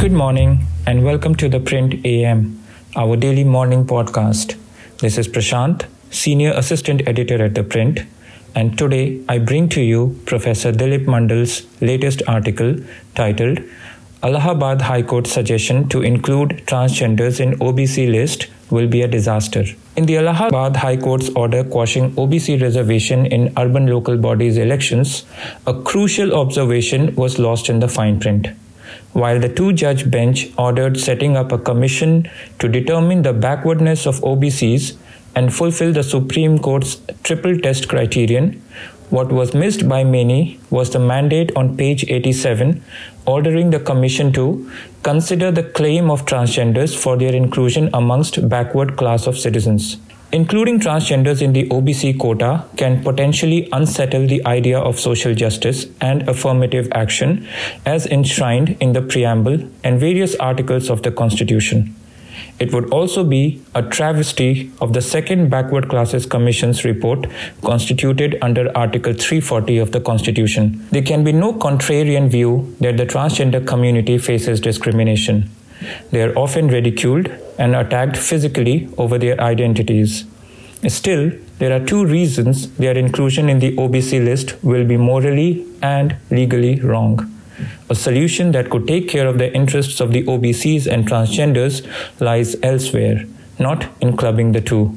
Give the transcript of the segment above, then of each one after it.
Good morning and welcome to the Print AM, our daily morning podcast. This is Prashant, Senior Assistant Editor at The Print, and today I bring to you Professor Dilip Mandal's latest article titled Allahabad High Court suggestion to include transgenders in OBC list will be a disaster. In the Allahabad High Court's order quashing OBC reservation in urban local bodies elections, a crucial observation was lost in the fine print. While the two judge bench ordered setting up a commission to determine the backwardness of OBCs and fulfill the Supreme Court's triple test criterion, what was missed by many was the mandate on page 87 ordering the Commission to consider the claim of transgenders for their inclusion amongst backward class of citizens. Including transgenders in the OBC quota can potentially unsettle the idea of social justice and affirmative action as enshrined in the preamble and various articles of the Constitution. It would also be a travesty of the Second Backward Classes Commission's report constituted under Article 340 of the Constitution. There can be no contrarian view that the transgender community faces discrimination. They are often ridiculed and attacked physically over their identities. Still, there are two reasons their inclusion in the OBC list will be morally and legally wrong. A solution that could take care of the interests of the OBCs and transgenders lies elsewhere, not in clubbing the two.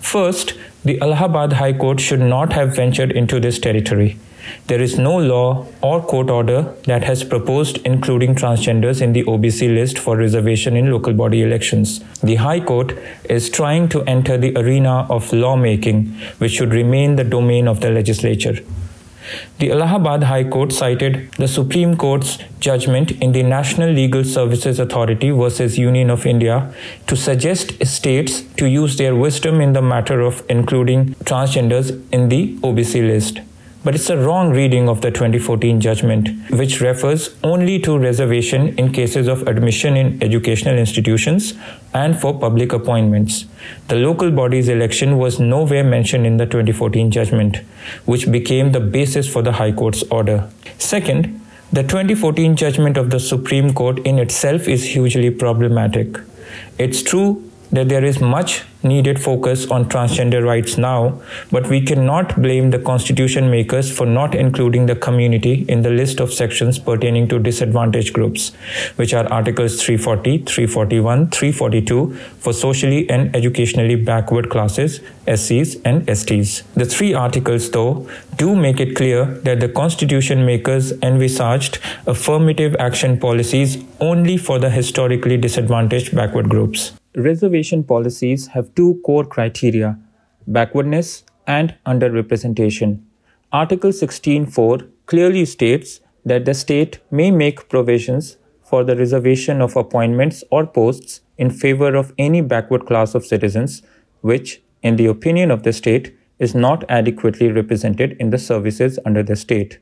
First, the Allahabad High Court should not have ventured into this territory. There is no law or court order that has proposed including transgenders in the OBC list for reservation in local body elections. The High Court is trying to enter the arena of lawmaking, which should remain the domain of the legislature. The Allahabad High Court cited the Supreme Court's judgment in the National Legal Services Authority versus Union of India to suggest states to use their wisdom in the matter of including transgenders in the OBC list. But it's a wrong reading of the 2014 judgment, which refers only to reservation in cases of admission in educational institutions and for public appointments. The local body's election was nowhere mentioned in the 2014 judgment, which became the basis for the High Court's order. Second, the 2014 judgment of the Supreme Court in itself is hugely problematic. It's true that there is much needed focus on transgender rights now, but we cannot blame the constitution makers for not including the community in the list of sections pertaining to disadvantaged groups, which are Articles 340, 341, 342 for socially and educationally backward classes, SCs, and STs. The three articles, though, do make it clear that the constitution makers envisaged affirmative action policies only for the historically disadvantaged backward groups. Reservation policies have two core criteria backwardness and underrepresentation. Article 16.4 clearly states that the state may make provisions for the reservation of appointments or posts in favor of any backward class of citizens which, in the opinion of the state, is not adequately represented in the services under the state.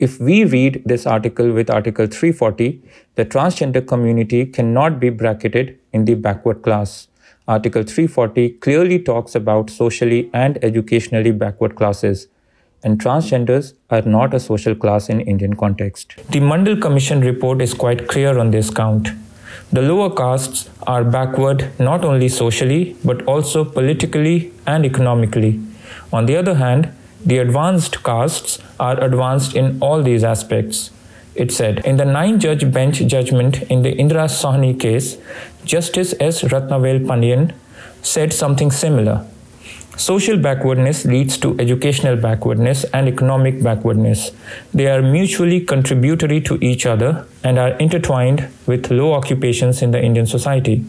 If we read this article with Article 340, the transgender community cannot be bracketed in the backward class. Article 340 clearly talks about socially and educationally backward classes, and transgenders are not a social class in Indian context. The Mandal Commission report is quite clear on this count. The lower castes are backward not only socially but also politically and economically. On the other hand, the advanced castes are advanced in all these aspects. It said in the nine judge bench judgment in the Indra Sahni case, Justice S. Ratnavel Pandian said something similar. Social backwardness leads to educational backwardness and economic backwardness. They are mutually contributory to each other and are intertwined with low occupations in the Indian society.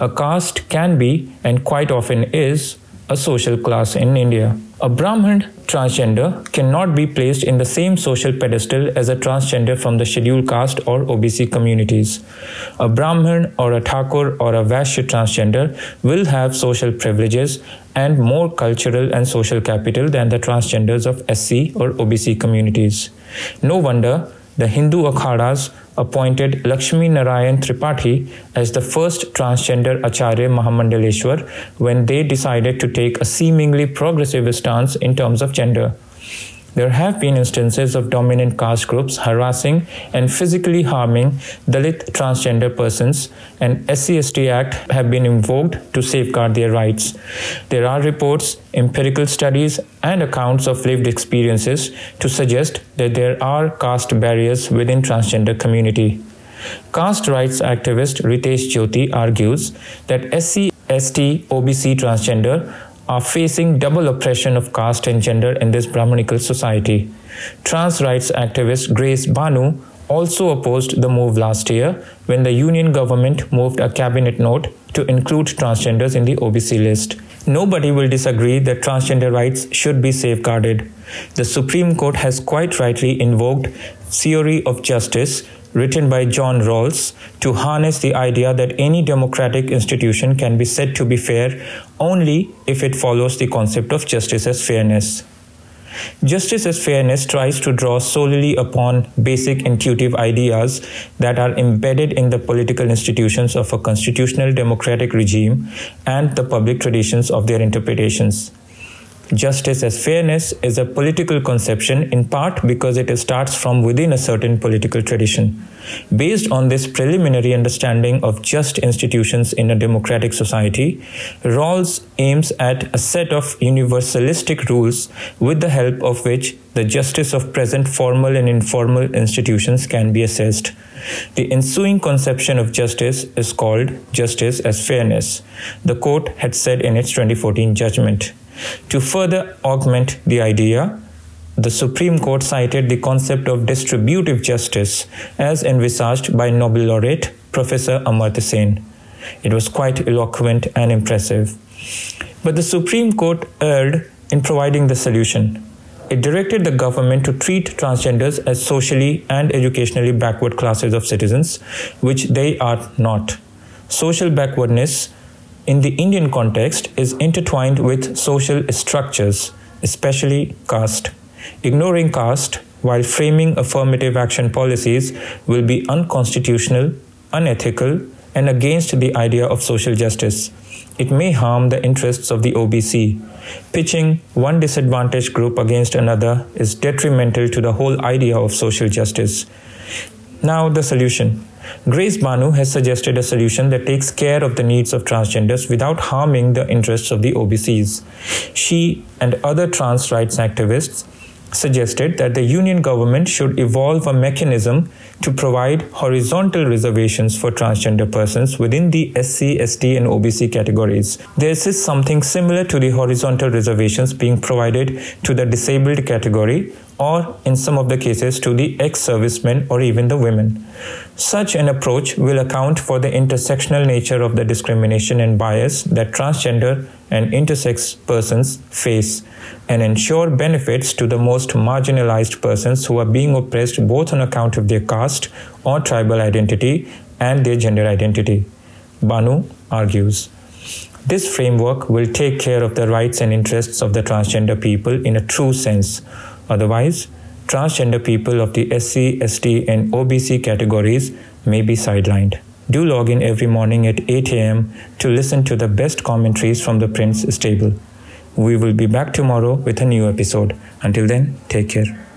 A caste can be, and quite often is, a social class in India. A Brahmin transgender cannot be placed in the same social pedestal as a transgender from the scheduled caste or OBC communities. A Brahmin or a Thakur or a Vaishya transgender will have social privileges and more cultural and social capital than the transgenders of SC or OBC communities. No wonder the Hindu akhadas appointed Lakshmi Narayan Tripathi as the first transgender Acharya Mahamandaleshwar when they decided to take a seemingly progressive stance in terms of gender. There have been instances of dominant caste groups harassing and physically harming Dalit transgender persons, and SC/ST Act have been invoked to safeguard their rights. There are reports, empirical studies, and accounts of lived experiences to suggest that there are caste barriers within transgender community. Caste rights activist Ritesh Jyoti argues that SC, ST, OBC transgender are facing double oppression of caste and gender in this Brahmanical society. Trans rights activist Grace Banu also opposed the move last year when the union government moved a cabinet note to include transgenders in the OBC list. Nobody will disagree that transgender rights should be safeguarded. The Supreme Court has quite rightly invoked theory of justice written by John Rawls to harness the idea that any democratic institution can be said to be fair only if it follows the concept of justice as fairness. Justice as fairness tries to draw solely upon basic intuitive ideas that are embedded in the political institutions of a constitutional democratic regime and the public traditions of their interpretations. Justice as fairness is a political conception in part because it starts from within a certain political tradition. Based on this preliminary understanding of just institutions in a democratic society, Rawls aims at a set of universalistic rules with the help of which the justice of present formal and informal institutions can be assessed. The ensuing conception of justice is called justice as fairness, the court had said in its 2014 judgment. To further augment the idea, the Supreme Court cited the concept of distributive justice as envisaged by Nobel laureate Professor Amartya Sen. It was quite eloquent and impressive. But the Supreme Court erred in providing the solution. It directed the government to treat transgenders as socially and educationally backward classes of citizens, which they are not. Social backwardness in the Indian context is intertwined with social structures, especially caste. Ignoring caste while framing affirmative action policies will be unconstitutional, unethical, and against the idea of social justice. It may harm the interests of the OBC. Pitching one disadvantaged group against another is detrimental to the whole idea of social justice. Now, the solution. Grace Banu has suggested a solution that takes care of the needs of transgenders without harming the interests of the OBCs. She and other trans rights activists suggested that the union government should evolve a mechanism to provide horizontal reservations for transgender persons within the SC, ST, and OBC categories. This is something similar to the horizontal reservations being provided to the disabled category or in some of the cases to the ex-servicemen or even the women. Such an approach will account for the intersectional nature of the discrimination and bias that transgender and intersex persons face and ensure benefits to the most marginalized persons who are being oppressed both on account of their caste or tribal identity and their gender identity. Banu argues. This framework will take care of the rights and interests of the transgender people in a true sense Otherwise, transgender people of the SC, ST, and OBC categories may be sidelined. Do log in every morning at 8 am to listen to the best commentaries from the Print stable. We will be back tomorrow with a new episode. Until then, take care.